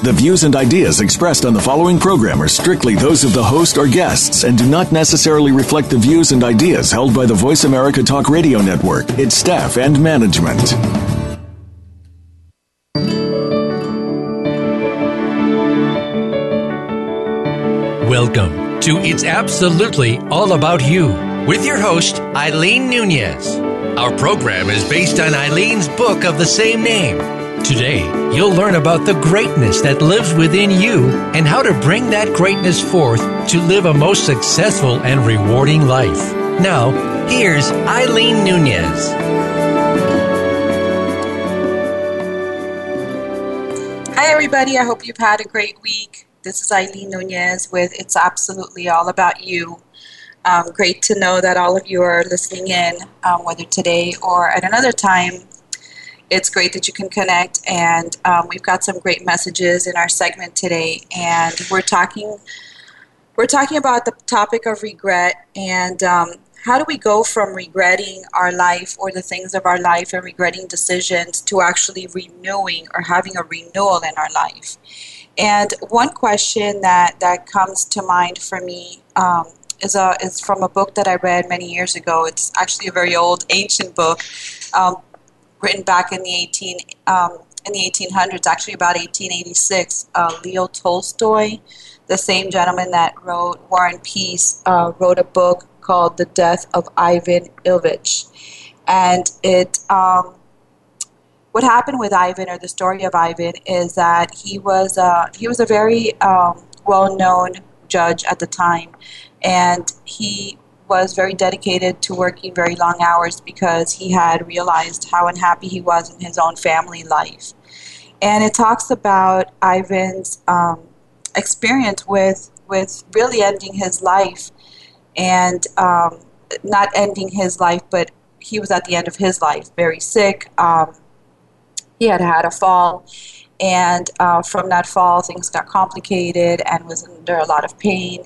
The views and ideas expressed on the following program are strictly those of the host or guests and do not necessarily reflect the views and ideas held by the Voice America Talk Radio Network, its staff, and management. Welcome to It's Absolutely All About You with your host, Eileen Nunez. Our program is based on Eileen's book of the same name Today, you'll learn about the greatness that lives within you and how to bring that greatness forth to live a most successful and rewarding life. Now, here's Eileen Nunez. Hi, everybody. I hope you've had a great week. This is Eileen Nunez with It's Absolutely All About You. Um, great to know that all of you are listening in, um, whether today or at another time it's great that you can connect, and um, we've got some great messages in our segment today. And we're talking, we're talking about the topic of regret and um, how do we go from regretting our life or the things of our life and regretting decisions to actually renewing or having a renewal in our life. And one question that that comes to mind for me. Um, is, a, is from a book that I read many years ago. It's actually a very old, ancient book, um, written back in the 18 um, in the 1800s, actually about 1886. Uh, Leo Tolstoy, the same gentleman that wrote War and Peace, uh, wrote a book called The Death of Ivan Ilyich, and it. Um, what happened with Ivan, or the story of Ivan, is that he was uh, he was a very um, well-known judge at the time, and he was very dedicated to working very long hours because he had realized how unhappy he was in his own family life. And it talks about Ivan's um, experience with, with really ending his life and um, not ending his life, but he was at the end of his life, very sick. Um, he had had a fall, and uh, from that fall, things got complicated and was under a lot of pain.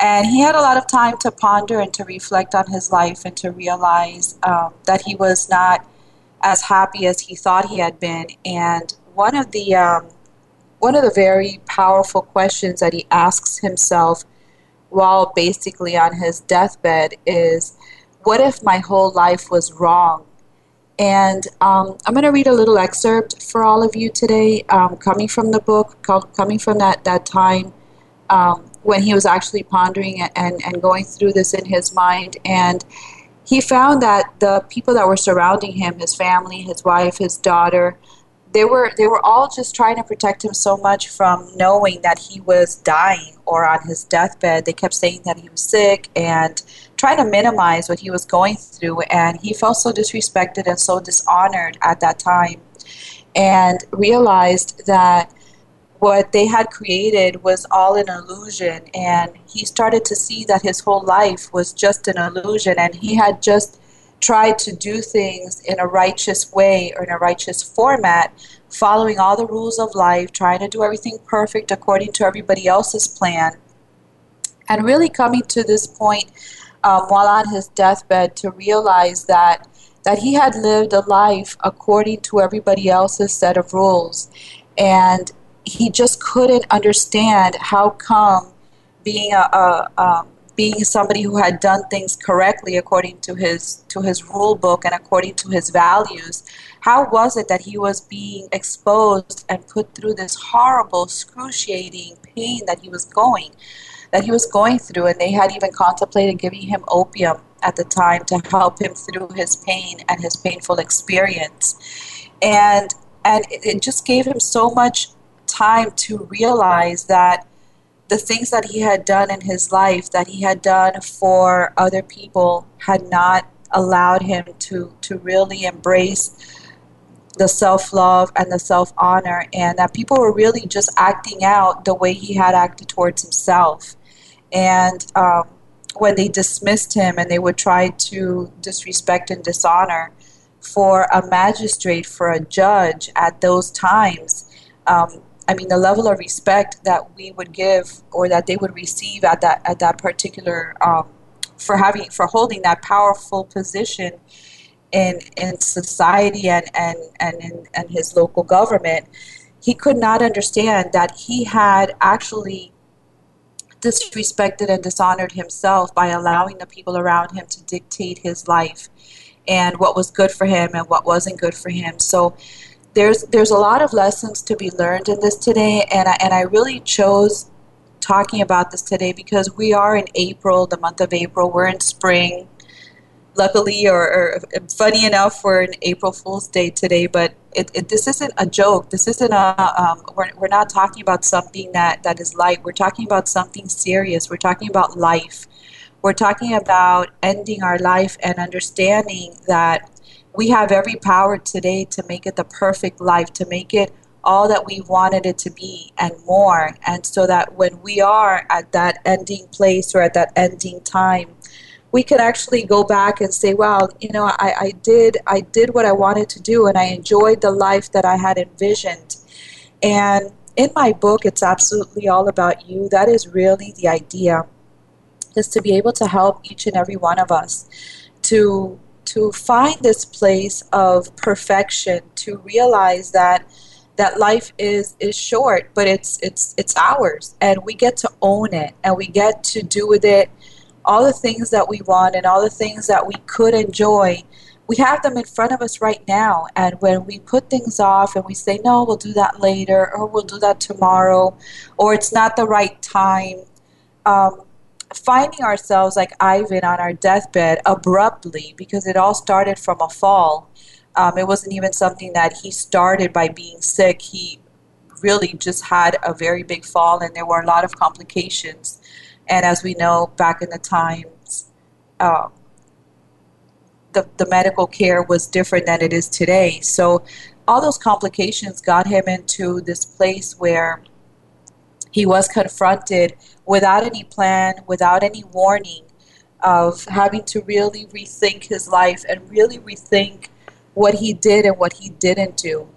And he had a lot of time to ponder and to reflect on his life and to realize um, that he was not as happy as he thought he had been. And one of the um, one of the very powerful questions that he asks himself while basically on his deathbed is, "What if my whole life was wrong?" And um, I'm going to read a little excerpt for all of you today, um, coming from the book, coming from that that time um, when he was actually pondering and, and going through this in his mind. And he found that the people that were surrounding him, his family, his wife, his daughter, they were they were all just trying to protect him so much from knowing that he was dying or on his deathbed. They kept saying that he was sick and trying to minimize what he was going through and he felt so disrespected and so dishonored at that time and realized that what they had created was all an illusion and he started to see that his whole life was just an illusion and he had just tried to do things in a righteous way or in a righteous format following all the rules of life trying to do everything perfect according to everybody else's plan and really coming to this point um, while on his deathbed to realize that that he had lived a life according to everybody else's set of rules. And he just couldn't understand how come being a, a um, being somebody who had done things correctly according to his to his rule book and according to his values how was it that he was being exposed and put through this horrible excruciating pain that he was going that he was going through? And they had even contemplated giving him opium at the time to help him through his pain and his painful experience. And and it just gave him so much time to realize that the things that he had done in his life, that he had done for other people, had not allowed him to, to really embrace the self love and the self honor, and that people were really just acting out the way he had acted towards himself. And um, when they dismissed him and they would try to disrespect and dishonor, for a magistrate, for a judge at those times. Um, I mean, the level of respect that we would give or that they would receive at that at that particular um, for having for holding that powerful position in in society and and and in and his local government, he could not understand that he had actually disrespected and dishonored himself by allowing the people around him to dictate his life and what was good for him and what wasn't good for him. So there's there's a lot of lessons to be learned in this today and I, and I really chose talking about this today because we are in April, the month of April. We're in spring. Luckily, or, or funny enough, we're in April Fool's Day today, but it, it, this isn't a joke. This isn't a, um, we're, we're not talking about something that, that is light. We're talking about something serious. We're talking about life. We're talking about ending our life and understanding that we have every power today to make it the perfect life, to make it all that we wanted it to be and more. And so that when we are at that ending place or at that ending time, we can actually go back and say, well, you know, I, I did I did what I wanted to do and I enjoyed the life that I had envisioned. And in my book, it's absolutely all about you. That is really the idea, is to be able to help each and every one of us to to find this place of perfection, to realize that that life is is short, but it's it's it's ours, and we get to own it, and we get to do with it all the things that we want and all the things that we could enjoy. We have them in front of us right now, and when we put things off and we say, "No, we'll do that later," or "We'll do that tomorrow," or "It's not the right time," um, finding ourselves like Ivan on our deathbed abruptly because it all started from a fall um, it wasn't even something that he started by being sick. He really just had a very big fall, and there were a lot of complications. And as we know, back in the times, uh, the, the medical care was different than it is today. So all those complications got him into this place where he was confronted without any plan, without any warning, of having to really rethink his life and really rethink what he did and what he didn't do.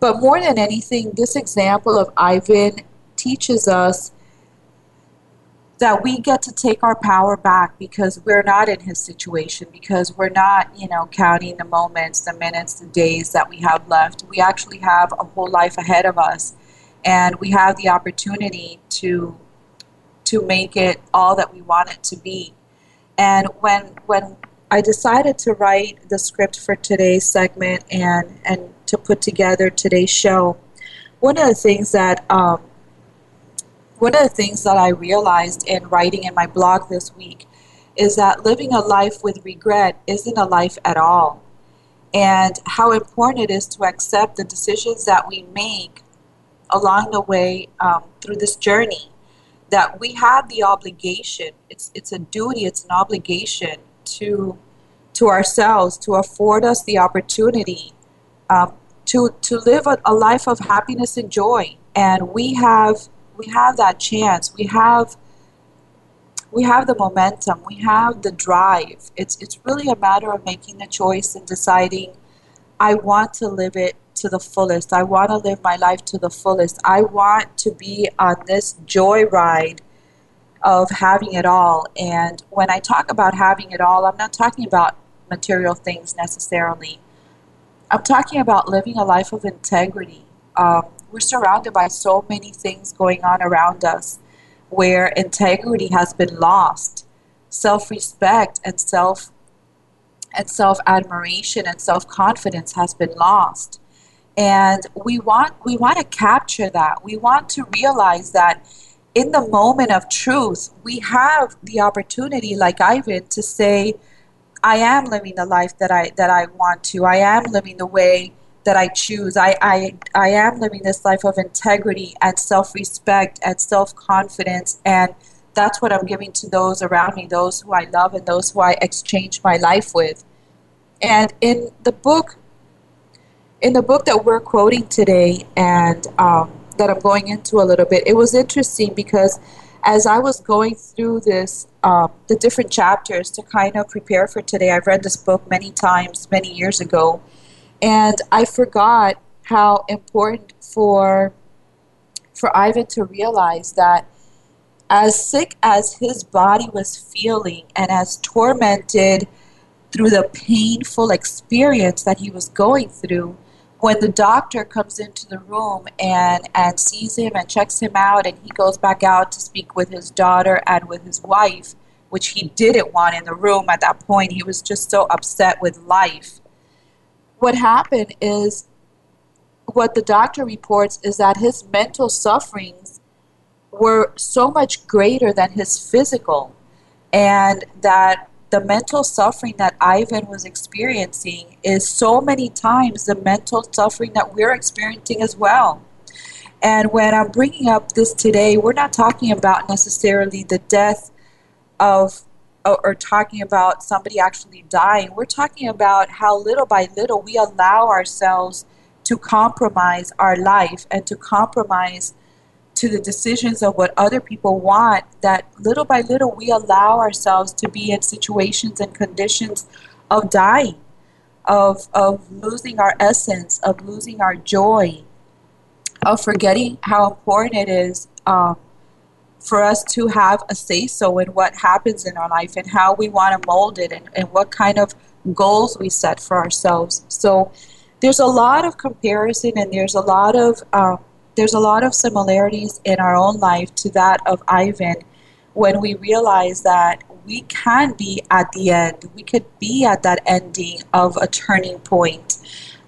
But more than anything, this example of Ivan teaches us that we get to take our power back because we're not in his situation, because we're not, you know, counting the moments, the minutes, the days that we have left. We actually have a whole life ahead of us, and we have the opportunity to to make it all that we want it to be. And when when I decided to write the script for today's segment and, and to put together today's show. One of the things that um, one of the things that I realized in writing in my blog this week is that living a life with regret isn't a life at all. And how important it is to accept the decisions that we make along the way um, through this journey. That we have the obligation, it's, it's a duty, it's an obligation to to ourselves to afford us the opportunity um, to to live a, a, life of happiness and joy. And we have we have that chance. We have we have the momentum. We have the drive. It's it's really a matter of making the choice and deciding i want to live it to the fullest i want to live my life to the fullest i want to be on this joy ride of having it all. And when I talk about having it all, I'm not talking about material things necessarily. I'm talking about living a life of integrity. Um, we're surrounded by so many things going on around us where integrity has been lost, self-respect and self and self-admiration and self-confidence has been lost. And we want we want to capture that. We want to realize that in the moment of truth, we have the opportunity, like Ivan, to say, I am living the life that I that I want to. I am living the way that I choose. I, I, I am living this life of integrity and self respect and self confidence. And that's what I'm giving to those around me, those who I love and those who I exchange my life with. And in the book, in the book that we're quoting today, and um, that I'm going into a little bit, it was interesting because as I was going through this, um, the different chapters to kind of prepare for today, I've read this book many times, many years ago, and I forgot how important for for Ivan to realize that as sick as his body was feeling and as tormented through the painful experience that he was going through, when the doctor comes into the room and, and sees him and checks him out, and he goes back out to speak with his daughter and with his wife, which he didn't want in the room at that point, he was just so upset with life. What happened is, what the doctor reports is that his mental sufferings were so much greater than his physical, and that the mental suffering that Ivan was experiencing is so many times the mental suffering that we're experiencing as well. And when I'm bringing up this today, we're not talking about necessarily the death of or, talking about somebody actually dying. We're talking about how little by little we allow ourselves to compromise our life and to compromise to the decisions of what other people want that little by little we allow ourselves to be in situations and conditions of dying of of losing our essence of losing our joy of forgetting how important it is um, for us to have a say so in what happens in our life and how we want to mold it and, and what kind of goals we set for ourselves. So there's a lot of comparison and there's a lot of um, there's a lot of similarities in our own life to that of Ivan when we realize that we can be at the end, we could be at that ending of a turning point.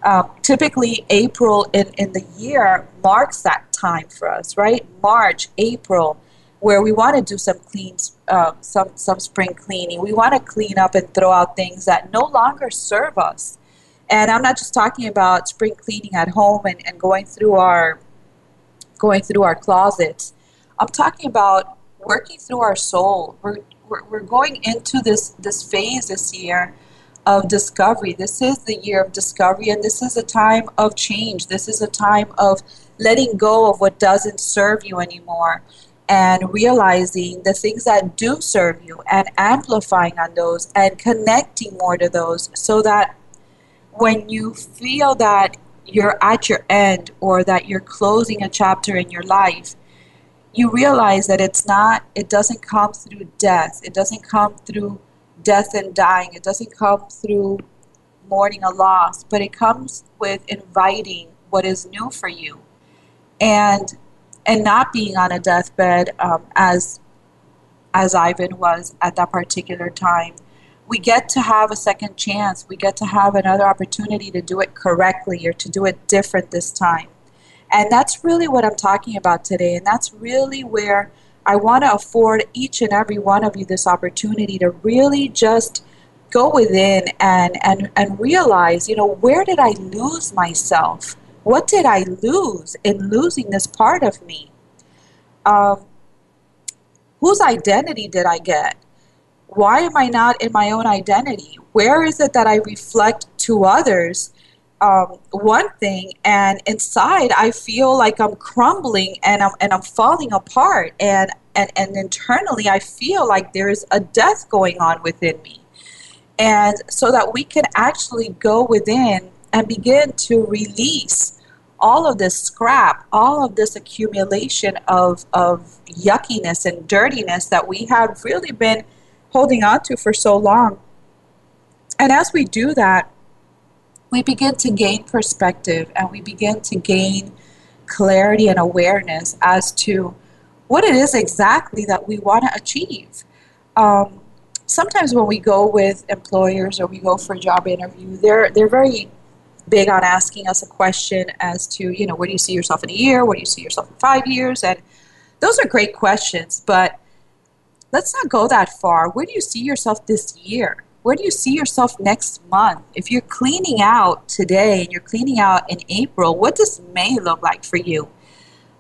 Um, typically, April in, in the year marks that time for us, right? March, April, where we want to do some clean, uh, some some spring cleaning. We want to clean up and throw out things that no longer serve us. And I'm not just talking about spring cleaning at home and, and going through our going through our closets. I'm talking about working through our soul. We're, we're, we're going into this, this phase this year of discovery. This is the year of discovery, and this is a time of change. This is a time of letting go of what doesn't serve you anymore and realizing the things that do serve you and amplifying on those and connecting more to those so that when you feel that you're at your end or that you're closing a chapter in your life, you realize that it's not, it doesn't come through death. It doesn't come through death and dying. It doesn't come through mourning a loss, but it comes with inviting what is new for you. And and not being on a deathbed um, as as Ivan was at that particular time we get to have a second chance. We get to have another opportunity to do it correctly or to do it different this time. And that's really what I'm talking about today. And that's really where I want to afford each and every one of you this opportunity to really just go within and, and, and realize, you know, where did I lose myself? What did I lose in losing this part of me? Um, whose identity did I get? Why am I not in my own identity? Where is it that I reflect to others um, one thing, and inside I feel like I'm crumbling and I'm and I'm falling apart, and and and internally I feel like there is a death going on within me, and so that we can actually go within and begin to release all of this scrap, all of this accumulation of of yuckiness and dirtiness that we have really been holding on to for so long. And as we do that, we begin to gain perspective and we begin to gain clarity and awareness as to what it is exactly that we want to achieve. Um, sometimes when we go with employers or we go for a job interview, they're they're very big on asking us a question as to you know where do you see yourself in a year, where do you see yourself in five years, and those are great questions, but let's not go that far. Where do you see yourself this year? Where do you see yourself next month? If you're cleaning out today and you're cleaning out in April, what does May look like for you?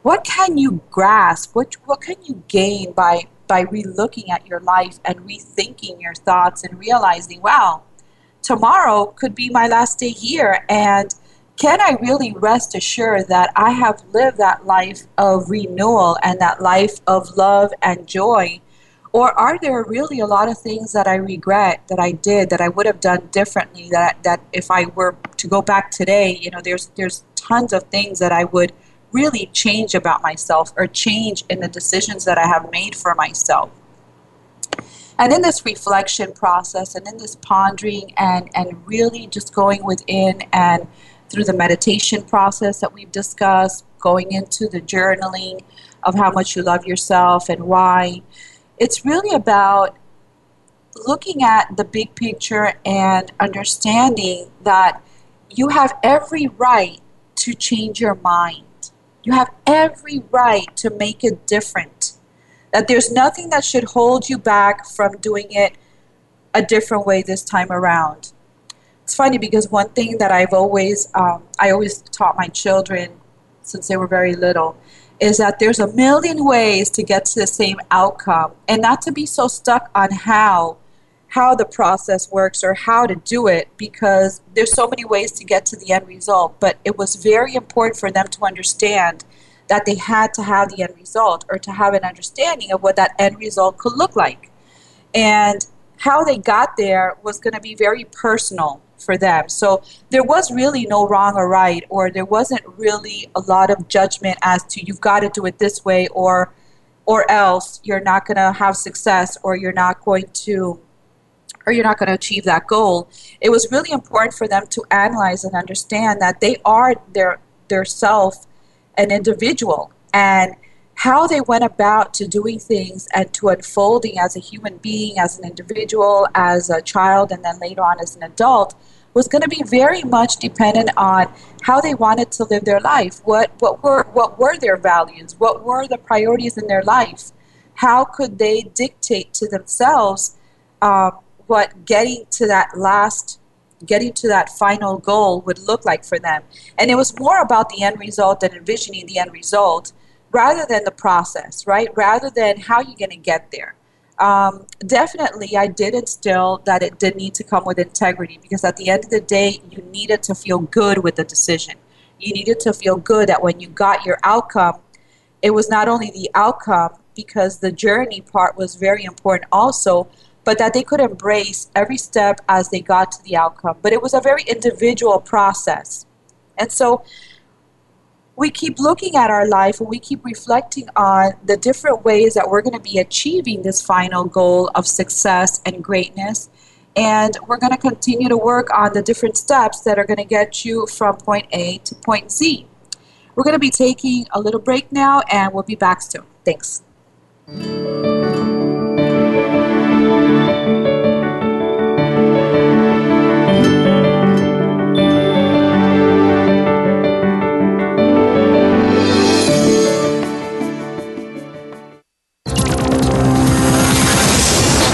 What can you grasp? What, what can you gain by, by relooking at your life and rethinking your thoughts and realizing, wow, tomorrow could be my last day here and can I really rest assured that I have lived that life of renewal and that life of love and joy? Or are there really a lot of things that I regret that I did that I would have done differently that that if I were to go back today, you know, there's there's tons of things that I would really change about myself or change in the decisions that I have made for myself. And in this reflection process and in this pondering and, and really just going within and through the meditation process that we've discussed, going into the journaling of how much you love yourself and why, it's really about looking at the big picture and understanding that you have every right to change your mind. You have every right to make it different. That there's nothing that should hold you back from doing it a different way this time around. It's funny because one thing that I've always, um, I always taught my children since they were very little is that there's a million ways to get to the same outcome and not to be so stuck on how how the process works or how to do it because there's so many ways to get to the end result but it was very important for them to understand that they had to have the end result or to have an understanding of what that end result could look like. And how they got there was going to be very personal for them. So there was really no wrong or right, or there wasn't really a lot of judgment as to you've got to do it this way, or or else you're not going to have success, or you're not going to, or you're not going to achieve that goal. It was really important for them to analyze and understand that they are their their self, an individual, and how they went about to doing things and to unfolding as a human being, as an individual, as a child, and then later on as an adult was going to be very much dependent on how they wanted to live their life. What what were what were their values? What were the priorities in their life? How could they dictate to themselves um, what getting to that last getting to that final goal would look like for them. And it was more about the end result than envisioning the end result rather than the process, right? Rather than how you're going to get there. Um, definitely, I did instill that it did need to come with integrity because at the end of the day, you needed to feel good with the decision. You needed to feel good that when you got your outcome, it was not only the outcome because the journey part was very important also, but that they could embrace every step as they got to the outcome. But it was a very individual process. And so we keep looking at our life and we keep reflecting on the different ways that we're going to be achieving this final goal of success and greatness. And we're going to continue to work on the different steps that are going to get you from point A to point Z. We're going to be taking a little break now and we'll be back soon. Thanks.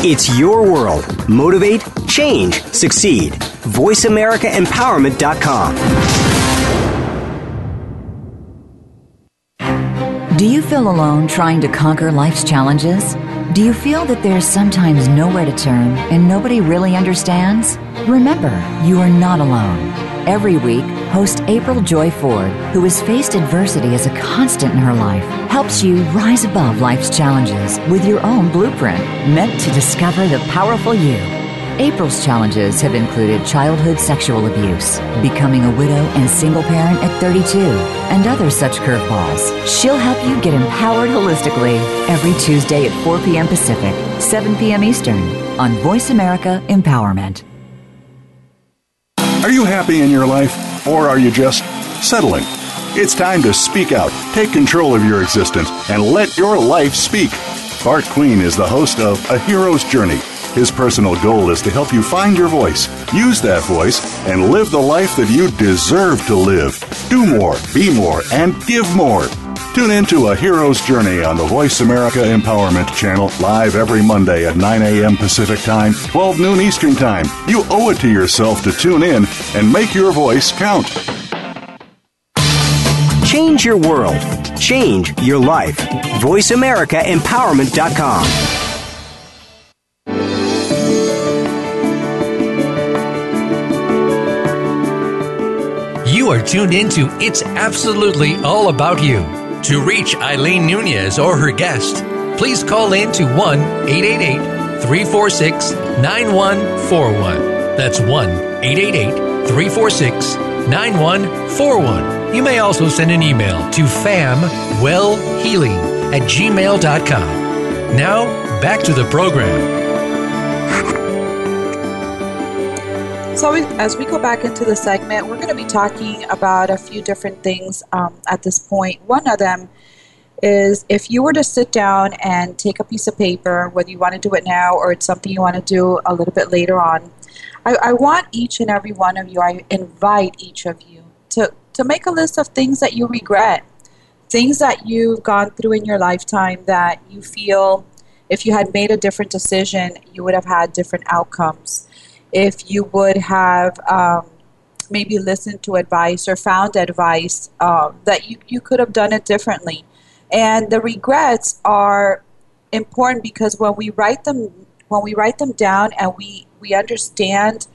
It's your world. Motivate, change, succeed. VoiceAmericaEmpowerment.com. Do you feel alone trying to conquer life's challenges? Do you feel that there's sometimes nowhere to turn and nobody really understands? Remember, you are not alone. Every week, host April Joy Ford, who has faced adversity as a constant in her life, helps you rise above life's challenges with your own blueprint, meant to discover the powerful you. April's challenges have included childhood sexual abuse, becoming a widow and single parent at 32, and other such curveballs. She'll help you get empowered holistically every Tuesday at 4 p.m. Pacific, 7 p.m. Eastern on Voice America Empowerment. Are you happy in your life? Or are you just settling? It's time to speak out, take control of your existence, and let your life speak. Bart Queen is the host of A Hero's Journey. His personal goal is to help you find your voice, use that voice, and live the life that you deserve to live. Do more, be more, and give more. Tune in to A Hero's Journey on the Voice America Empowerment Channel, live every Monday at 9 a.m. Pacific Time, 12 noon Eastern Time. You owe it to yourself to tune in and make your voice count. Change your world. Change your life. VoiceAmericaEmpowerment.com. You are tuned into It's Absolutely All About You. To reach Eileen Nunez or her guest, please call in to 1 888 346 9141. That's 1 888 346 9141. You may also send an email to famwellhealing at gmail.com. Now, back to the program. So, as we go back into the segment, we're going to be talking about a few different things um, at this point. One of them is if you were to sit down and take a piece of paper, whether you want to do it now or it's something you want to do a little bit later on, I, I want each and every one of you, I invite each of you to, to make a list of things that you regret, things that you've gone through in your lifetime that you feel if you had made a different decision, you would have had different outcomes if you would have um, maybe listened to advice or found advice uh, that you, you could have done it differently. And the regrets are important because when we write them when we write them down and we, we understand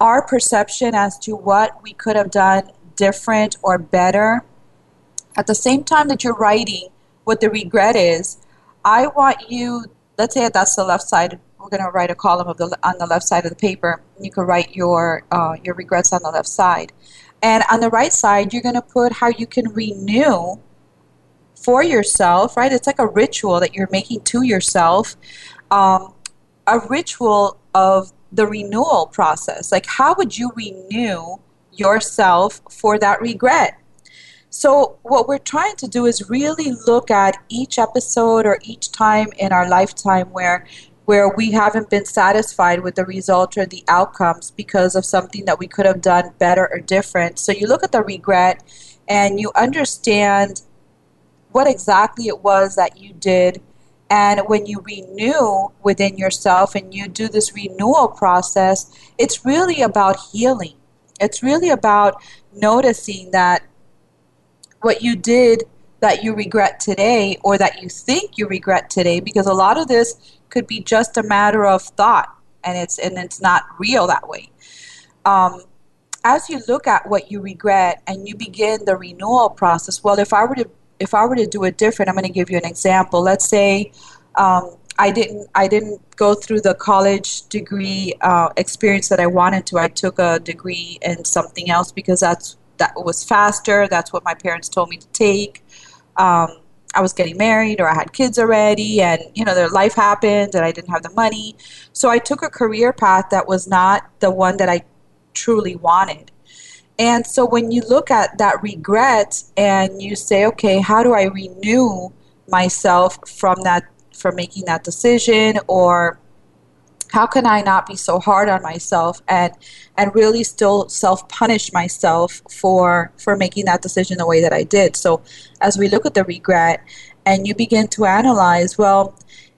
our perception as to what we could have done different or better, at the same time that you're writing what the regret is, I want you, let's say that's the left side we're going to write a column of the on the left side of the paper. You can write your uh, your regrets on the left side, and on the right side, you're going to put how you can renew for yourself. Right? It's like a ritual that you're making to yourself, um, a ritual of the renewal process. Like, how would you renew yourself for that regret? So, what we're trying to do is really look at each episode or each time in our lifetime where where we haven't been satisfied with the result or the outcomes because of something that we could have done better or different. So you look at the regret and you understand what exactly it was that you did. And when you renew within yourself and you do this renewal process, it's really about healing. It's really about noticing that what you did that you regret today or that you think you regret today, because a lot of this could be just a matter of thought and it's and it's not real that way. Um, as you look at what you regret and you begin the renewal process well if i were to if i were to do it different i'm going to give you an example. Let's say um, i didn't i didn't go through the college degree uh, experience that i wanted to. I took a degree in something else because that's that was faster. That's what my parents told me to take. Um, I was getting married or I had kids already and you know their life happened and I didn't have the money. So I took a career path that was not the one that I truly wanted. And so when you look at that regret and you say, okay, how do I renew myself from that from making that decision or how can I not be so hard on myself and and really still self punish myself for for making that decision the way that I did. So as we look at the regret and you begin to analyze, well,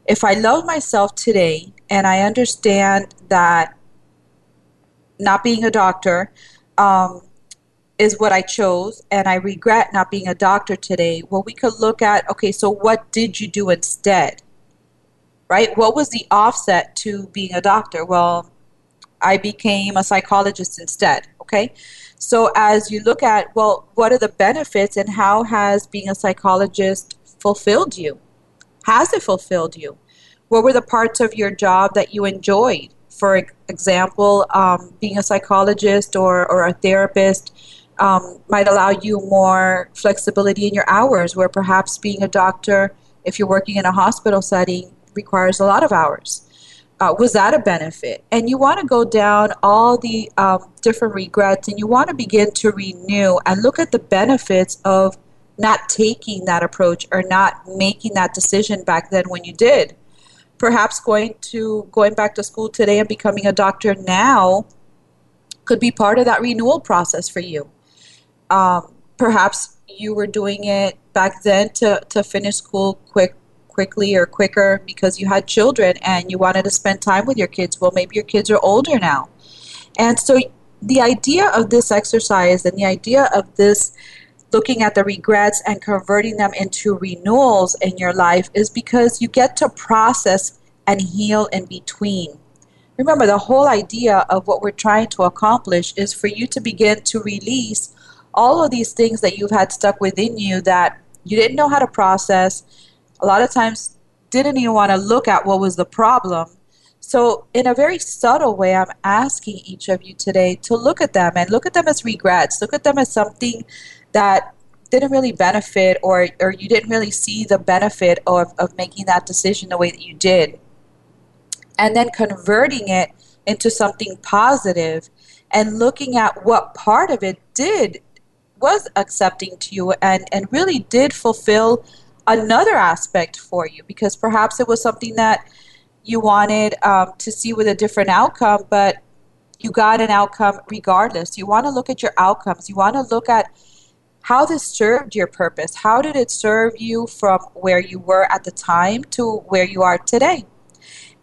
if I love myself today and I understand that not being a doctor um, is what I chose, and I regret not being a doctor today, well, we could look at okay, so what did you do instead? Right? What was the offset to being a doctor? Well, I became a psychologist instead, okay? So as you look at, well, what are the benefits and how has being a psychologist fulfilled you? Has it fulfilled you? What were the parts of your job that you enjoyed? For example, um, being a psychologist or, or a therapist um, might allow you more flexibility in your hours, where perhaps being a doctor, if you're working in a hospital setting, requires a lot of hours. Uh, was that a benefit? And you want to go down all the um, different regrets and you want to begin to renew and look at the benefits of not taking that approach or not making that decision back then when you did. Perhaps going to going back to school today and becoming a doctor now could be part of that renewal process for you. Um, perhaps you were doing it back then to, to finish school quick quickly or quicker because you had children and you wanted to spend time with your kids. Well, maybe your kids are older now. And so the idea of this exercise and the idea of this looking at the regrets and converting them into renewals in your life is because you get to process and heal in between. Remember, the whole idea of what we're trying to accomplish is for you to begin to release all of these things that you've had stuck within you that you didn't know how to process. A lot of times, didn't even want to look at what was the problem. So, in a very subtle way, I'm asking each of you today to look at them and look at them as regrets. Look at them as something that didn't really benefit or, or you didn't really see the benefit of, of making that decision the way that you did and then converting it into something positive and looking at what part of it did was accepting to you and, and really did fulfill another aspect for you because perhaps it was something that you wanted um, to see with a different outcome but you got an outcome regardless. You want to look at your outcomes. You want to look at how this served your purpose. How did it serve you from where you were at the time to where you are today?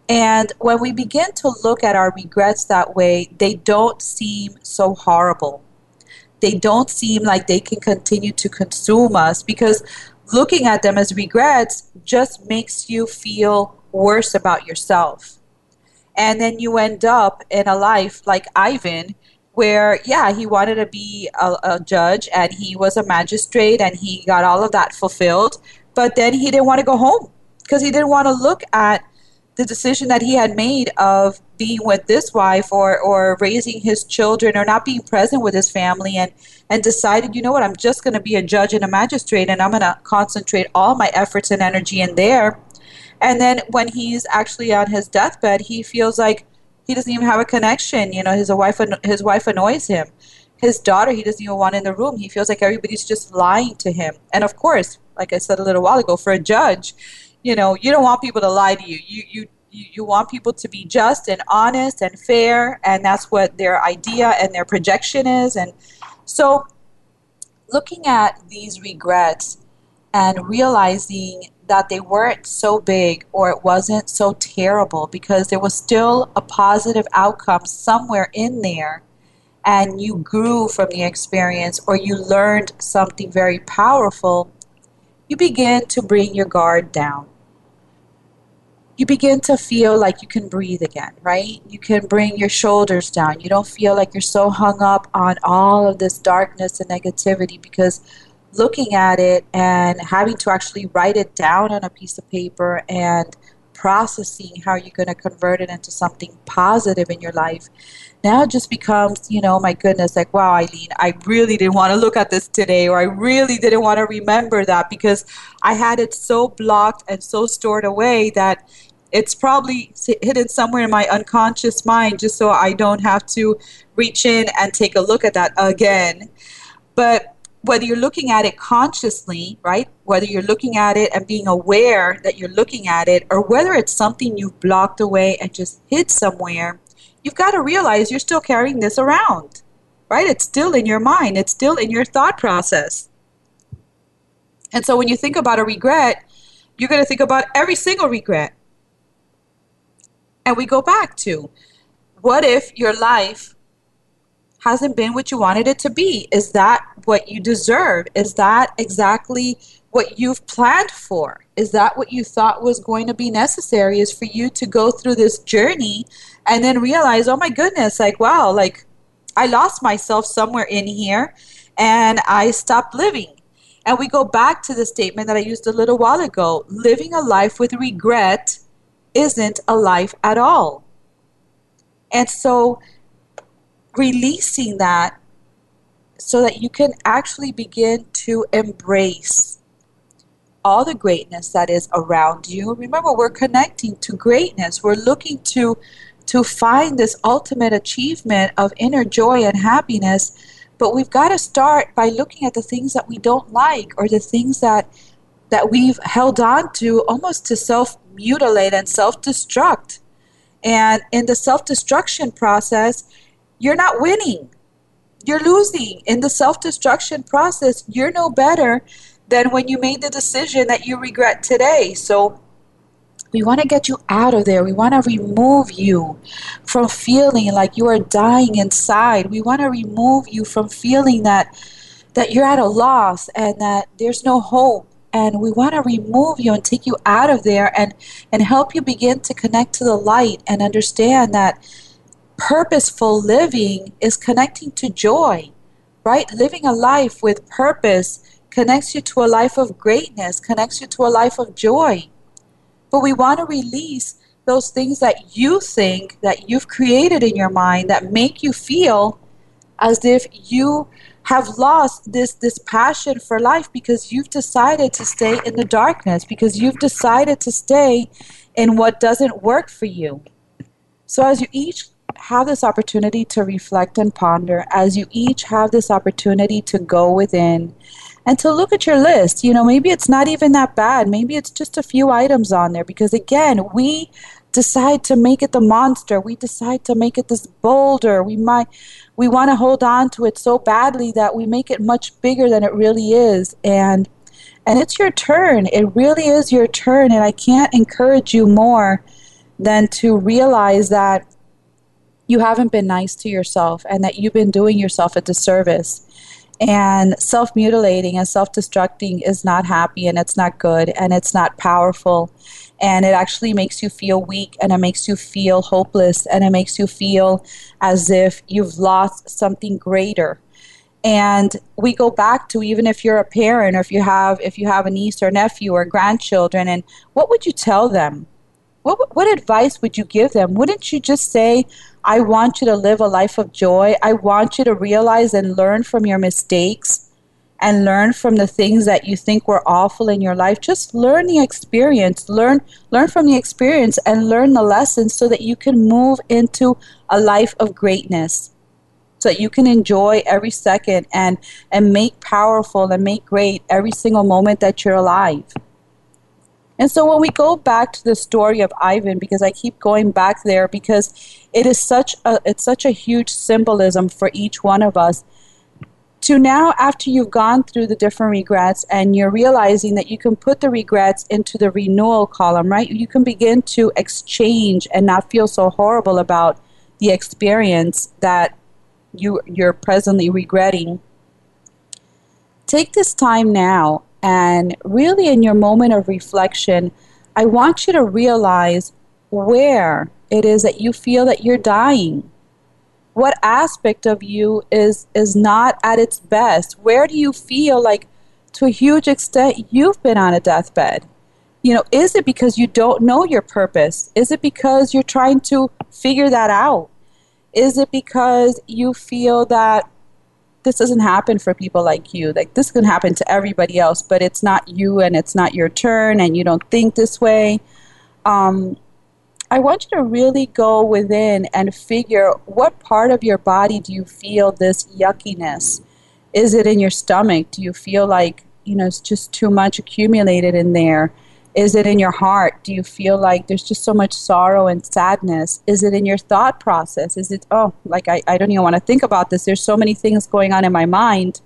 And when we begin to look at our regrets that way, they don't seem so horrible. They don't seem like they can continue to consume us because looking at them as regrets just makes you feel worse about yourself. And then you end up in a life like Ivan, where, yeah, he wanted to be a, a judge and he was a magistrate and he got all of that fulfilled, but then he didn't want to go home because he didn't want to look at the decision that he had made of being with this wife or, or raising his children or not being present with his family and, and decided, you know what, I'm just going to be a judge and a magistrate and I'm going to concentrate all my efforts and energy in there. And then when he's actually on his deathbed, he feels like he doesn't even have a connection. You know, his wife his wife annoys him. His daughter, he doesn't even want in the room. He feels like everybody's just lying to him. And of course, like I said a little while ago, for a judge, you know you don't want people to lie to you. You you you, want people to be just and honest and fair and that's what their idea and their projection is. And so looking at these regrets and realizing that they weren't so big or it wasn't so terrible because there was still a positive outcome somewhere in there and you grew from the experience or you learned something very powerful, you begin to bring your guard down you begin to feel like you can breathe again, right? You can bring your shoulders down. You don't feel like you're so hung up on all of this darkness and negativity because looking at it and having to actually write it down on a piece of paper and processing how you're going to convert it into something positive in your life now it just becomes you know my goodness like wow eileen i really didn't want to look at this today or i really didn't want to remember that because i had it so blocked and so stored away that it's probably hidden somewhere in my unconscious mind just so I don't have to reach in and take a look at that again. But whether you're looking at it consciously, right? Whether you're looking at it and being aware that you're looking at it, or whether it's something you've blocked away and just hid somewhere, you've got to realize you're still carrying this around, right? It's still in your mind, it's still in your thought process. And so when you think about a regret, you're going to think about every single regret and we go back to what if your life hasn't been what you wanted it to be? Is that what you deserve? Is that exactly what you've planned for? Is that what you thought was going to be necessary? Is for you to go through this journey and then realize, oh my goodness, like, wow, like I lost myself somewhere in here and I stopped living. And we go back to the statement that I used a little while ago living a life with regret isn't a life at all. And so releasing that so that you can actually begin to embrace all the greatness that is around you. Remember, we're connecting to greatness. We're looking to to find this ultimate achievement of inner joy and happiness, but we've got to start by looking at the things that we don't like or the things that that we've held on to almost to self mutilate and self destruct. And in the self destruction process, you're not winning. You're losing. In the self destruction process, you're no better than when you made the decision that you regret today. So we want to get you out of there. We want to remove you from feeling like you are dying inside. We want to remove you from feeling that that you're at a loss and that there's no hope and we want to remove you and take you out of there and and help you begin to connect to the light and understand that purposeful living is connecting to joy right? Living a life with purpose connects you to a life of greatness connects you to a life of joy. But we want to release those things that you think that you've created in your mind that make you feel as if you have lost this this passion for life because you've decided to stay in the darkness because you've decided to stay in what doesn't work for you so as you each have this opportunity to reflect and ponder as you each have this opportunity to go within and to look at your list. You know, maybe it's not even that bad. Maybe it's just a few items on there because, again, we decide to make it the monster. We decide to make it this boulder. We might. We want to hold on to it so badly that we make it much bigger than it really is. And and it's your turn. It really is your turn. And I can't encourage you more than to realize that you haven't been nice to yourself and that you've been doing yourself a disservice. And self mutilating and self destructing is not happy and it's not good and it's not powerful. And it actually makes you feel weak and it makes you feel hopeless and it makes you feel as if you've lost something greater. And we go back to even if you're a parent or if you have if you have a niece or nephew or grandchildren and what would you tell them? What, what advice would you give them? Wouldn't you just say, I want you to live a life of joy. I want you to realize and learn from your mistakes and learn from the things that you think were awful in your life. Just learn the experience. Learn learn from the experience and learn the lessons so that you can move into a life of greatness. So that you can enjoy every second and and make powerful and make great every single moment that you're alive. And so when we go back to the story of Ivan, because I keep going back there because it is such a it's such a huge symbolism for each one of us. To now, after you've gone through the different regrets and you're realizing that you can put the regrets into the renewal column, right? You can begin to exchange and not feel so horrible about the experience that you you're presently regretting. Take this time now and really, in your moment of reflection, I want you to realize where it is that you feel that you're dying. What aspect of you is, is not at its best? Where do you feel like, to a huge extent, you've been on a deathbed? You know, is it because you don't know your purpose? Is it because you're trying to figure that out? Is it because you feel that this doesn't happen for people like you. Like this can happen to everybody else, but it's not you and it's not your turn and you don't think this way. Um, I want you to really go within and figure what part of your body do you feel this yuckiness? Is it in your stomach? Do you feel like, you know, it's just too much accumulated in there? Is it in your heart? Do you feel like there's just so much sorrow and sadness? Is it in your thought process? Is it, oh, like I, I don't even want to think about this. There's so many things going on in my mind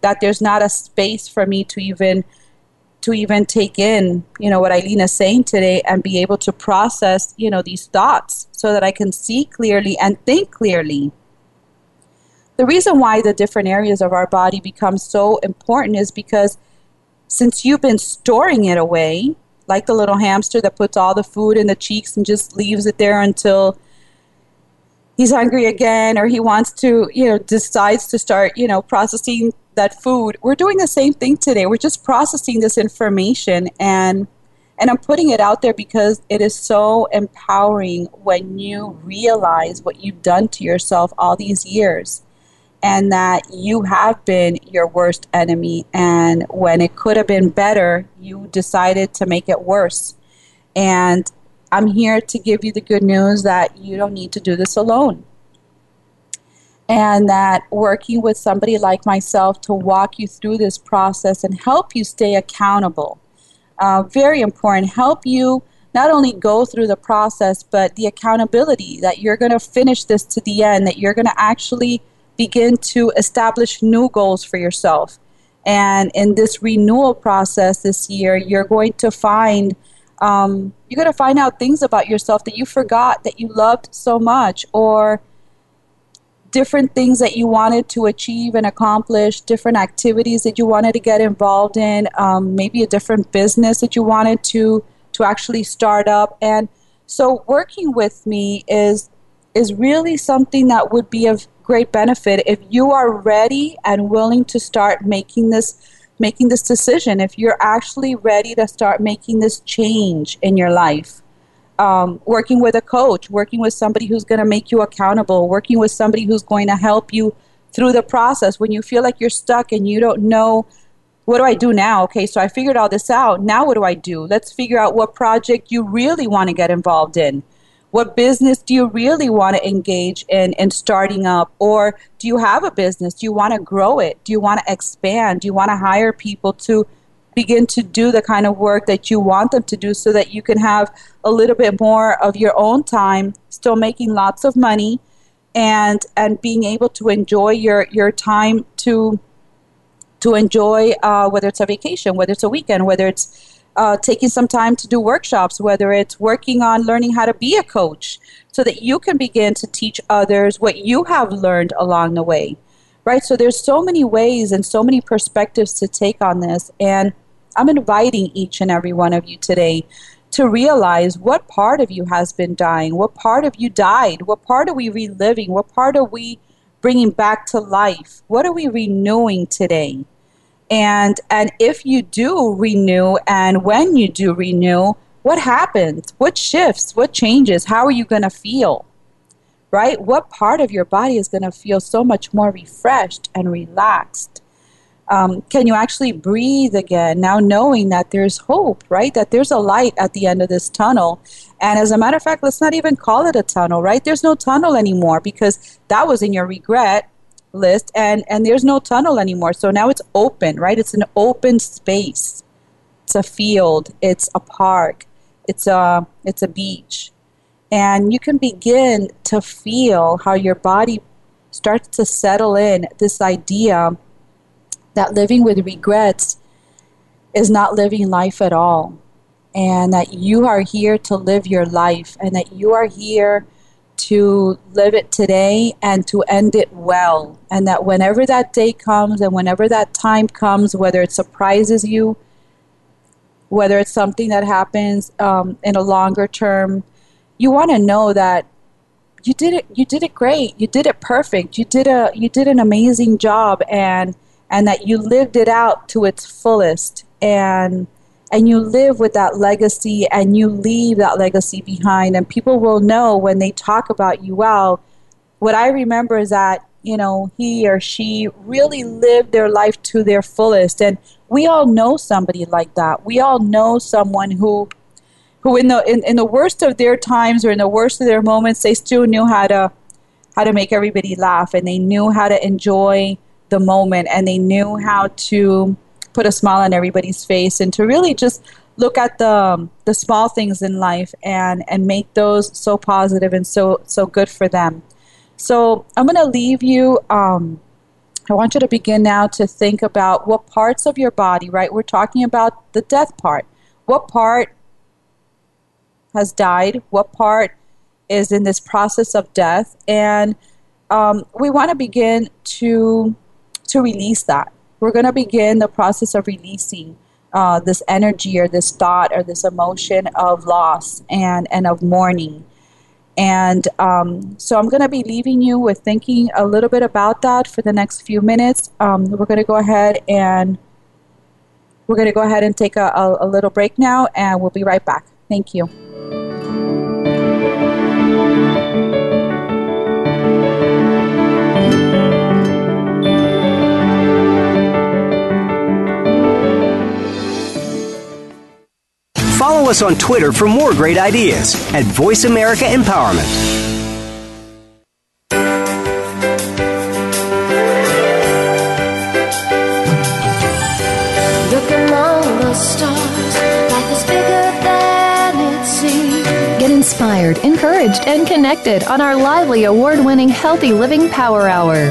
that there's not a space for me to even to even take in, you know, what Eileen is saying today and be able to process, you know, these thoughts so that I can see clearly and think clearly. The reason why the different areas of our body become so important is because since you've been storing it away, like the little hamster that puts all the food in the cheeks and just leaves it there until he's hungry again or he wants to, you know, decides to start, you know, processing that food. We're doing the same thing today. We're just processing this information and and I'm putting it out there because it is so empowering when you realize what you've done to yourself all these years and that you have been your worst enemy. And when it could have been better, you decided to make it worse. And I'm here to give you the good news that you don't need to do this alone. And that working with somebody like myself to walk you through this process and help you stay accountable. Uh, very important. Help you not only go through the process, but the accountability that you're going to finish this to the end, that you're going to actually begin to establish new goals for yourself. And in this renewal process this year, you're going to find um, you're going to find out things about yourself that you forgot that you loved so much, or different things that you wanted to achieve and accomplish, different activities that you wanted to get involved in, um, maybe a different business that you wanted to to actually start up. And so, working with me is is really something that would be of great benefit if you are ready and willing to start making this making this decision. If you're actually ready to start making this change in your life um, working with a coach, working with somebody who's going to make you accountable, working with somebody who's going to help you through the process when you feel like you're stuck and you don't know what do I do now? Okay, so I figured all this out. Now what do I do? Let's figure out what project you really want to get involved in. What business do you really want to engage in in starting up? Or do you have a business? Do you want to grow it? Do you want to expand? Do you want to hire people to begin to do the kind of work that you want them to do so that you can have a little bit more of your own time still making lots of money and and being able to enjoy your your time to to enjoy uh, whether it's a vacation whether it's a weekend whether it's uh, taking some time to do workshops whether it's working on learning how to be a coach so that you can begin to teach others what you have learned along the way right? So there's so many ways and so many perspectives to take on this. And I'm inviting each and every one of you today to realize what part of you has been dying, what part of you died, what part are we reliving, what part are we bringing back to life, what are we renewing today? And and if you do renew and when you do renew, what happens? What shifts? What changes? How are you going to feel? Right? What part of your body is going to feel so much more refreshed and relaxed? Um, can you actually breathe again? Now knowing that there's hope right? That there's a light at the end of this tunnel. And as a matter of fact let's not even call it a tunnel right? There's no tunnel anymore because that was in your regret list and and there's no tunnel anymore. So now it's open right? It's an open space. It's a field. It's a park. It's a it's a beach. And you can begin to feel how your body starts to settle in this idea that living with regrets is not living life at all. And that you are here to live your life and that you are here to live it today and to end it well. And that whenever that day comes and whenever that time comes, whether it surprises you, whether it's something that happens um, in a longer term, you want to know that you did it. You did it great. You did it perfect. You did a. You did an amazing job, and and that you lived it out to its fullest. And and you live with that legacy and you leave that legacy behind. And people will know when they talk about you well. What i remember is that you know he or she really lived their life to their fullest. And we all know somebody like that. We all know someone who who in the in, in the worst of their times or in the worst of their moments they still knew how to how to make everybody laugh and they knew how to enjoy the moment and they knew how to put a smile on everybody's face and to really just look at the the small things in life and and make those so positive and so so good for them. So I'm going to leave you. Um, I want you to begin now to think about what parts of your body. Right, we're talking about the death part. What part has died? What part is in this process of death? And um, we want to begin to to release that. We're going to begin the process of releasing uh, this energy or this thought or this emotion of loss and, and of mourning. And um, so I'm going to be leaving you with thinking a little bit about that for the next few minutes. Um, we're going to go ahead and we're going to go ahead and take a, a, a little break now, and we'll be right back. Thank you. Us on Twitter for more great ideas at Voice America Empowerment. Look among the stars, life is bigger than it seems. Get inspired, encouraged, and connected on our lively award winning Healthy Living Power Hour.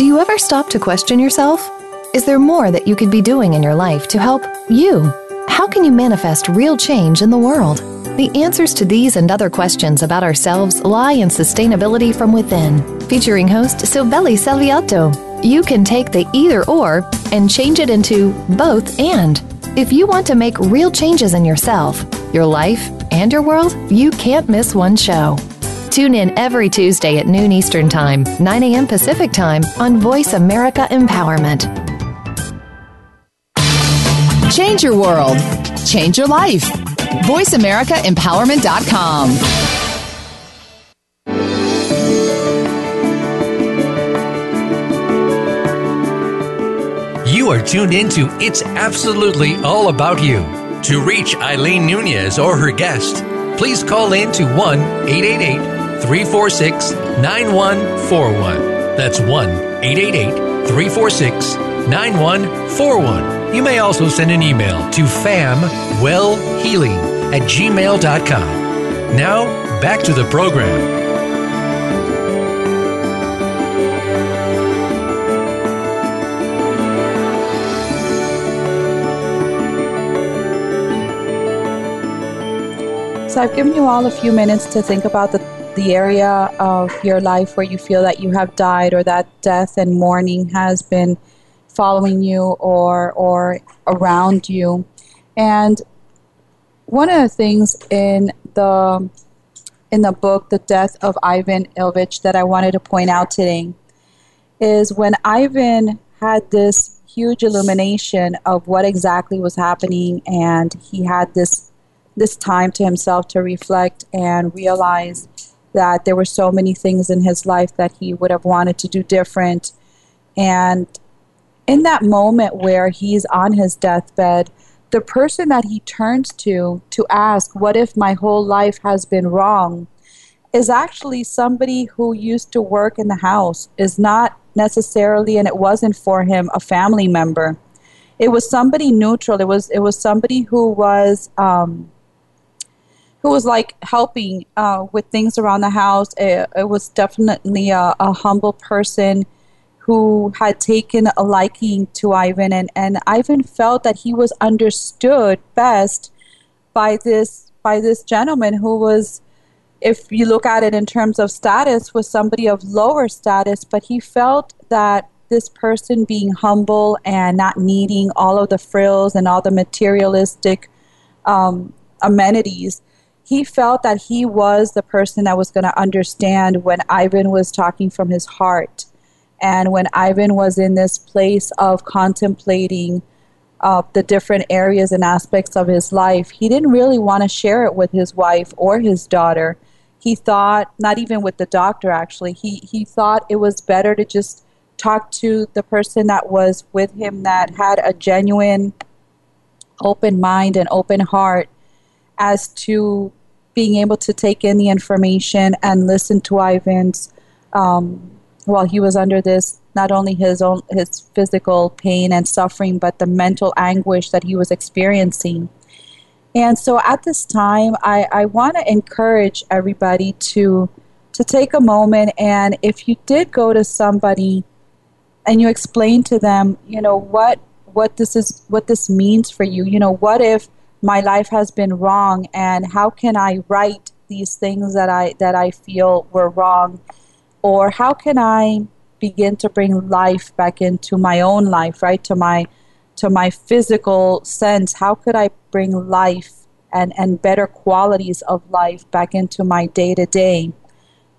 Do you ever stop to question yourself? Is there more that you could be doing in your life to help you? How can you manifest real change in the world? The answers to these and other questions about ourselves lie in sustainability from within. Featuring host Silvelli Salviato. You can take the either or and change it into both and. If you want to make real changes in yourself, your life, and your world, you can't miss one show. Tune in every Tuesday at noon Eastern Time, 9 a.m. Pacific Time on Voice America Empowerment. Change your world. Change your life. VoiceAmericaEmpowerment.com. You are tuned into It's Absolutely All About You. To reach Eileen Nunez or her guest, please call in to 1 888 346 9141. That's 1 888 346 9141. You may also send an email to famwellhealing at gmail.com. Now, back to the program. So I've given you all a few minutes to think about the, the area of your life where you feel that you have died or that death and mourning has been following you or or around you. And one of the things in the in the book The Death of Ivan Ilyich that I wanted to point out today is when Ivan had this huge illumination of what exactly was happening and he had this this time to himself to reflect and realize that there were so many things in his life that he would have wanted to do different. And in that moment where he's on his deathbed, the person that he turns to to ask, What if my whole life has been wrong? is actually somebody who used to work in the house, is not necessarily, and it wasn't for him, a family member. It was somebody neutral. It was it was somebody who was um, who was like helping uh, with things around the house. It, it was definitely a, a, humble person who had taken a liking to Ivan, and, and Ivan felt that he was understood best by this by this gentleman who was, if you look at it in terms of status, was somebody of lower status, but he felt that this person being humble and not needing all of the frills and all the materialistic um, amenities he felt that he was the person that was going to understand when Ivan was talking from his heart. And when Ivan was in this place of contemplating uh, the different areas and aspects of his life, he didn't really want to share it with his wife or his daughter. He thought, not even with the doctor actually, he, he thought it was better to just talk to the person that was with him that had a genuine open mind and open heart as to being able to take in the information and listen to Ivan's um, while he was under this not only his own his physical pain and suffering, but the mental anguish that he was experiencing. And so at this time, I, I want to encourage everybody to to take a moment and if you did go to somebody and you explain to them, you know, what what this is what this means for you, you know, what if my life has been wrong and how can I right these things that I that I feel were wrong? Or how can I begin to bring life back into my own life right? To my to my physical sense. How could I bring life and and better qualities of life back into my day to day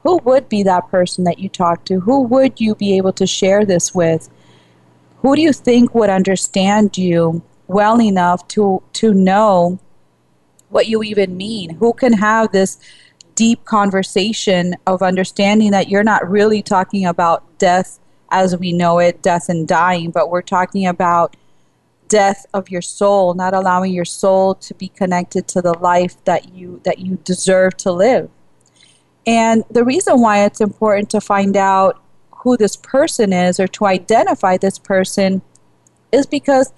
who would be that person that you talk to? Who would you be able to share this with? Who do you think would understand you well enough to to know what you even mean. Who can have this deep conversation of understanding that you're not really talking about death as we know it, death and dying, but we're talking about death of your soul, not allowing your soul to be connected to the life that you that you deserve to live. And the reason why it's important to find out who this person is or to identify this person is because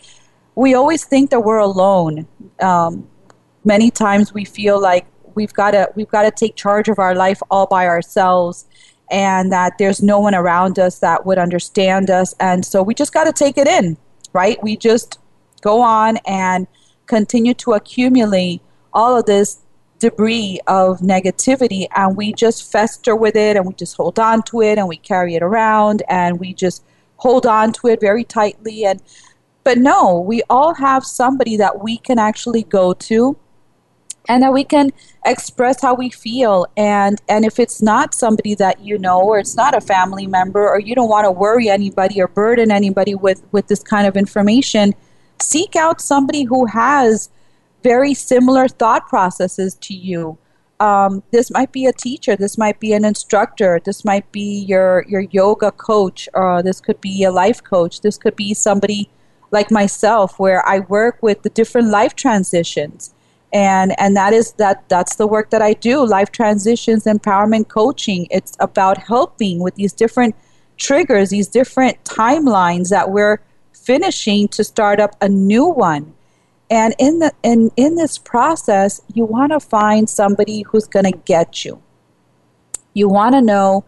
we always think that we're alone. Um, many times we feel like we've got to we've got to take charge of our life all by ourselves and that there's no one around us that would understand us. And so we just got to take it in right? We just go on and continue to accumulate all of this debris of negativity and we just fester with it and we just hold on to it and we carry it around and we just hold on to it very tightly. And but no we all have somebody that we can actually go to and that we can express how we feel. And and if it's not somebody that you know or it's not a family member or you don't want to worry anybody or burden anybody with with this kind of information seek out somebody who has very similar thought processes to you. Um, this might be a teacher, this might be an instructor, this might be your, your yoga coach, or this could be a life coach, this could be somebody like myself where I work with the different life transitions. And, and that is that that's the work that I do life transitions empowerment coaching it's about helping with these different triggers these different timelines that we're finishing to start up a new one and in the in in this process, you want to find somebody who's going to get you. You want to know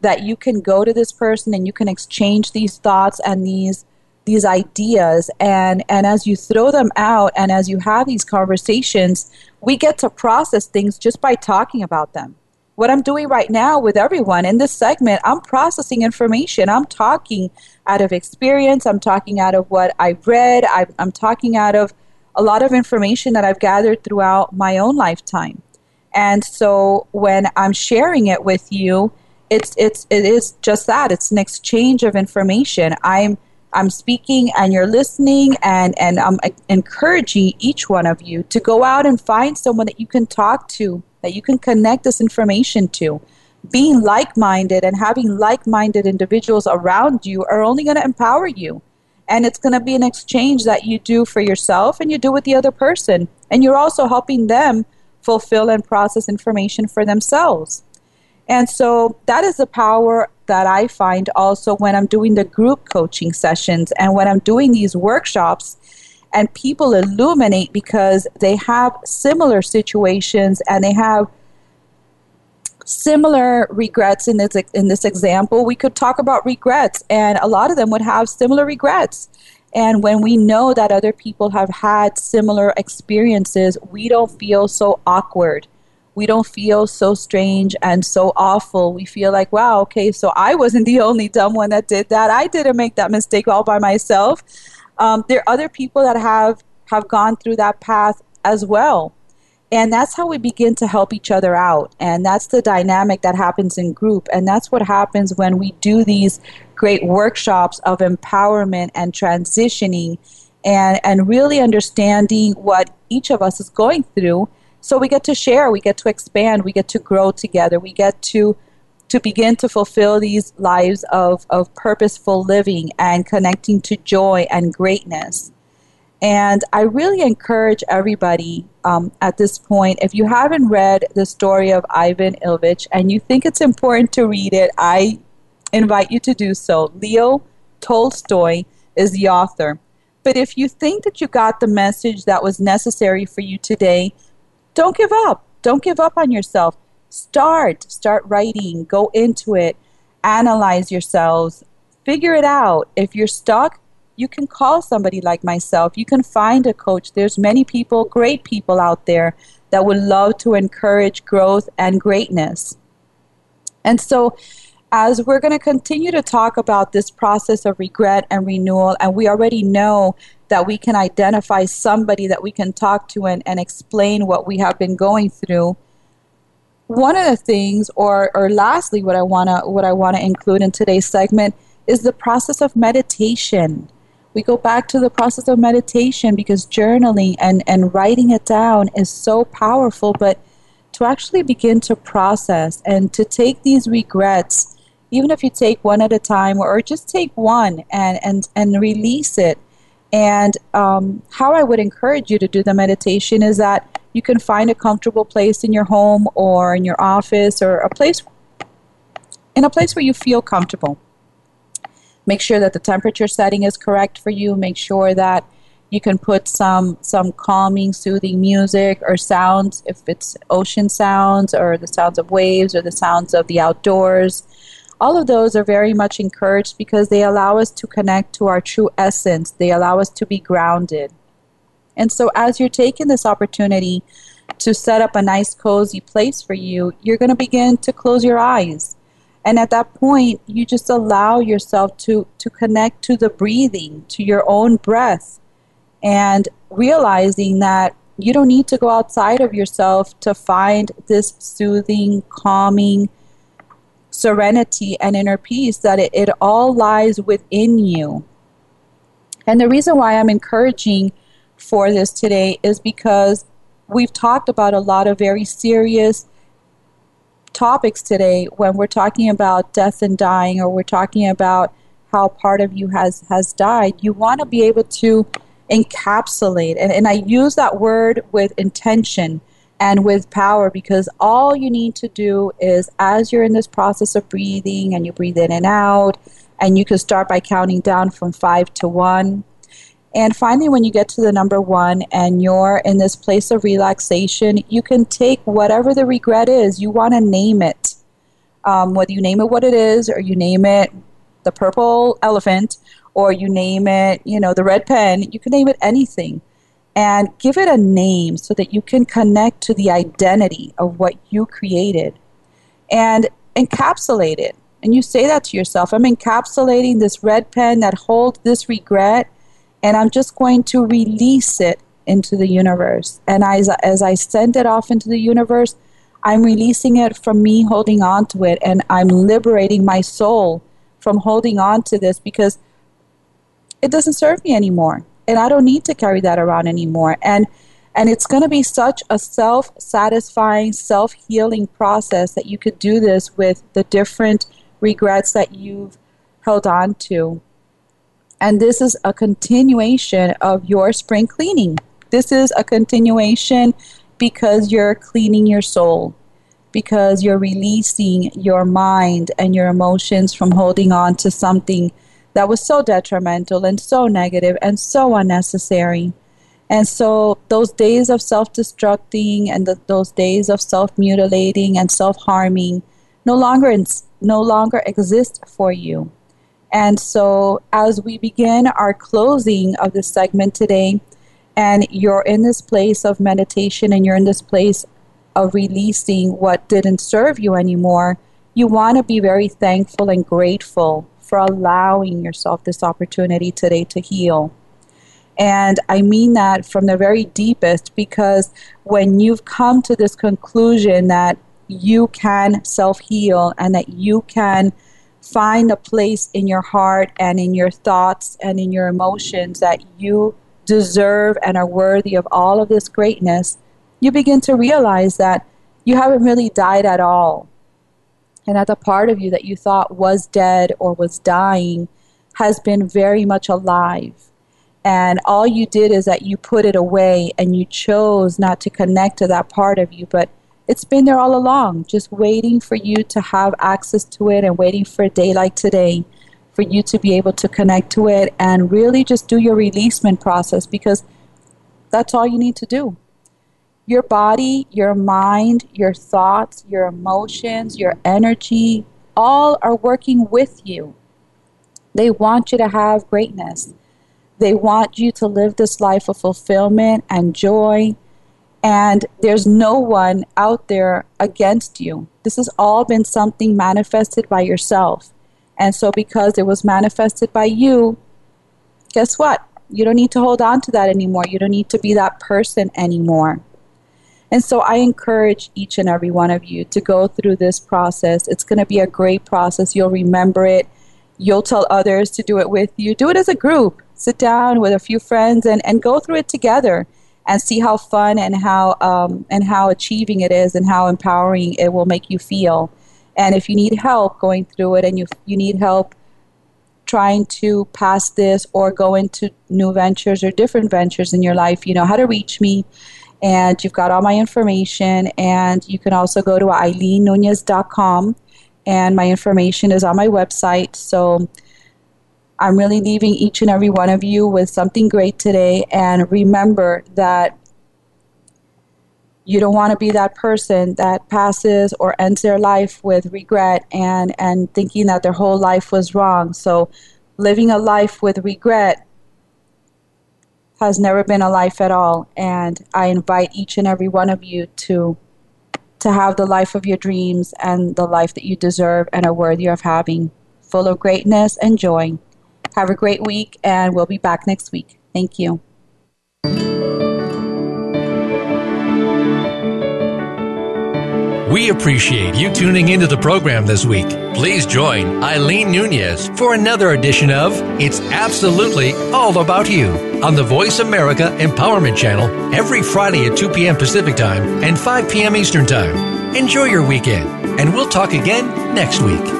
that you can go to this person and you can exchange these thoughts and these these ideas and and as you throw them out and as you have these conversations, we get to process things just by talking about them what I'm doing right now with everyone in this segment, I'm processing information. I'm talking out of experience. I'm talking out of what I've read. I, am talking out of a lot of information that I've gathered throughout my own lifetime. And so when I'm sharing it with you, it's it's it is just that. It's an exchange of information. I'm I'm speaking and you're listening and and I'm encouraging each one of you to go out and find someone that you can talk to, that you can connect this information to. Being like-minded and having like-minded individuals around you are only going to empower you. And it's going to be an exchange that you do for yourself and you do with the other person. And you're also helping them fulfill and process information for themselves. And so that is the power that i find also when i'm doing the group coaching sessions and when i'm doing these workshops and people illuminate because they have similar situations and they have similar regrets in this in this example we could talk about regrets and a lot of them would have similar regrets. And when we know that other people have had similar experiences we don't feel so awkward we don't feel so strange and so awful. We feel like wow okay so i wasn't the only dumb one that did that. I didn't make that mistake all by myself. Um, there are other people that have have gone through that path as well. And that's how we begin to help each other out. And that's the dynamic that happens in group. And that's what happens when we do these great workshops of empowerment and transitioning and and really understanding what each of us is going through so we get to share we get to expand we get to grow together we get to to begin to fulfill these lives of, of purposeful living and connecting to joy and greatness and I really encourage everybody um, at this point, if you haven't read the story of Ivan Ilyich and you think it's important to read it, I invite you to do so. Leo Tolstoy is the author. But if you think that you got the message that was necessary for you today, don't give up. Don't give up on yourself. Start. Start writing. Go into it. Analyze yourselves. Figure it out. If you're stuck, you can call somebody like myself. You can find a coach. There's many people, great people out there that would love to encourage growth and greatness. And so, as we're going to continue to talk about this process of regret and renewal, and we already know that we can identify somebody that we can talk to and, and explain what we have been going through. One of the things, or, or lastly, what I wanna what I wanna include in today's segment is the process of meditation we go back to the process of meditation because journaling and, and writing it down is so powerful. But to actually begin to process and to take these regrets, even if you take one at a time or just take one and, and, and release it, And um, how I would encourage you to do the meditation is that you can find a comfortable place in your home or in your office or a place in a place where you feel comfortable. Make sure that the temperature setting is correct for you. Make sure that you can put some some calming, soothing music or sounds if it's ocean sounds or the sounds of waves or the sounds of the outdoors all of those are very much encouraged because they allow us to connect to our true essence. They allow us to be grounded. And so, as you're taking this opportunity to set up a nice, cozy place for you, you're going to begin to close your eyes. And at that point, you just allow yourself to, to connect to the breathing, to your own breath, and realizing that you don't need to go outside of yourself to find this soothing, calming, serenity and inner peace, that it, it all lies within you. And the reason why I'm encouraging for this today is because we've talked about a lot of very serious topics today when we're talking about death and dying or we're talking about how part of you has has died you want to be able to encapsulate and, and i use that word with intention and with power because all you need to do is as you're in this process of breathing and you breathe in and out and you can start by counting down from 5 to 1 and finally when you get to the number 1 and you're in this place of relaxation you can take whatever the regret is. You want to name it. Um, whether you name it what it is or you name it the purple elephant or you name it you know the red pen you can name it anything and give it a name so that you can connect to the identity of what you created and encapsulate it. And you say that to yourself I'm encapsulating this red pen that holds this regret, and I'm just going to release it into the universe. And as, as I send it off into the universe, I'm releasing it from me holding on to it, and I'm liberating my soul from holding on to this because it doesn't serve me anymore and I don't need to carry that around anymore. And and it's going to be such a self-satisfying, self-healing process that you could do this with the different regrets that you've held on to. And this is a continuation of your spring cleaning. This is a continuation because you're cleaning your soul, because you're releasing your mind and your emotions from holding on to something that was so detrimental and so negative and so unnecessary. And so those days of self destructing and the, those days of self mutilating and self harming no longer no longer exist for you. And so as we begin our closing of this segment today, and you're in this place of meditation and you're in this place of releasing what didn't serve you anymore, you want to be very thankful and grateful for allowing yourself this opportunity today to heal. And I mean that from the very deepest because when you've come to this conclusion that you can self heal and that you can find a place in your heart and in your thoughts and in your emotions that you deserve and are worthy of all of this greatness, you begin to realize that you haven't really died at all and that the part of you that you thought was dead or was dying has been very much alive. And all you did is that you put it away and you chose not to connect to that part of you, but it's been there all along, just waiting for you to have access to it and waiting for a day like today for you to be able to connect to it and really just do your releasement process because that's all you need to do your body, your mind, your thoughts, your emotions, your energy, all are working with you. They want you to have greatness. They want you to live this life of fulfillment and joy. And there's no one out there against you. This has all been something manifested by yourself. And so, because it was manifested by you, guess what? You don't need to hold on to that anymore. You don't need to be that person anymore. And so I encourage each and every one of you to go through this process. It's going to be a great process. You'll remember it. You'll tell others to do it with you. Do it as a group. Sit down with a few friends and, and go through it together and see how fun and how um, and how achieving it is and how empowering it will make you feel. And if you need help going through it and you you need help trying to pass this or go into new ventures or different ventures in your life, you know how to reach me. And you've got all my information. And you can also go to eileennunez.com. And my information is on my website. So I'm really leaving each and every one of you with something great today. And remember that you don't want to be that person that passes or ends their life with regret and, and thinking that their whole life was wrong. So, living a life with regret has never been a life at all. And I invite each and every one of you to to have the life of your dreams and the life that you deserve and are worthy of having, full of greatness and joy. Have a great week, and we'll be back next week. Thank you. We appreciate you tuning into the program this week. Please join Eileen Nunez for another edition of It's Absolutely All About You on the Voice America Empowerment Channel every Friday at 2 p.m. Pacific Time and 5 p.m. Eastern Time. Enjoy your weekend, and we'll talk again next week.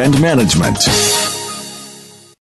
and management.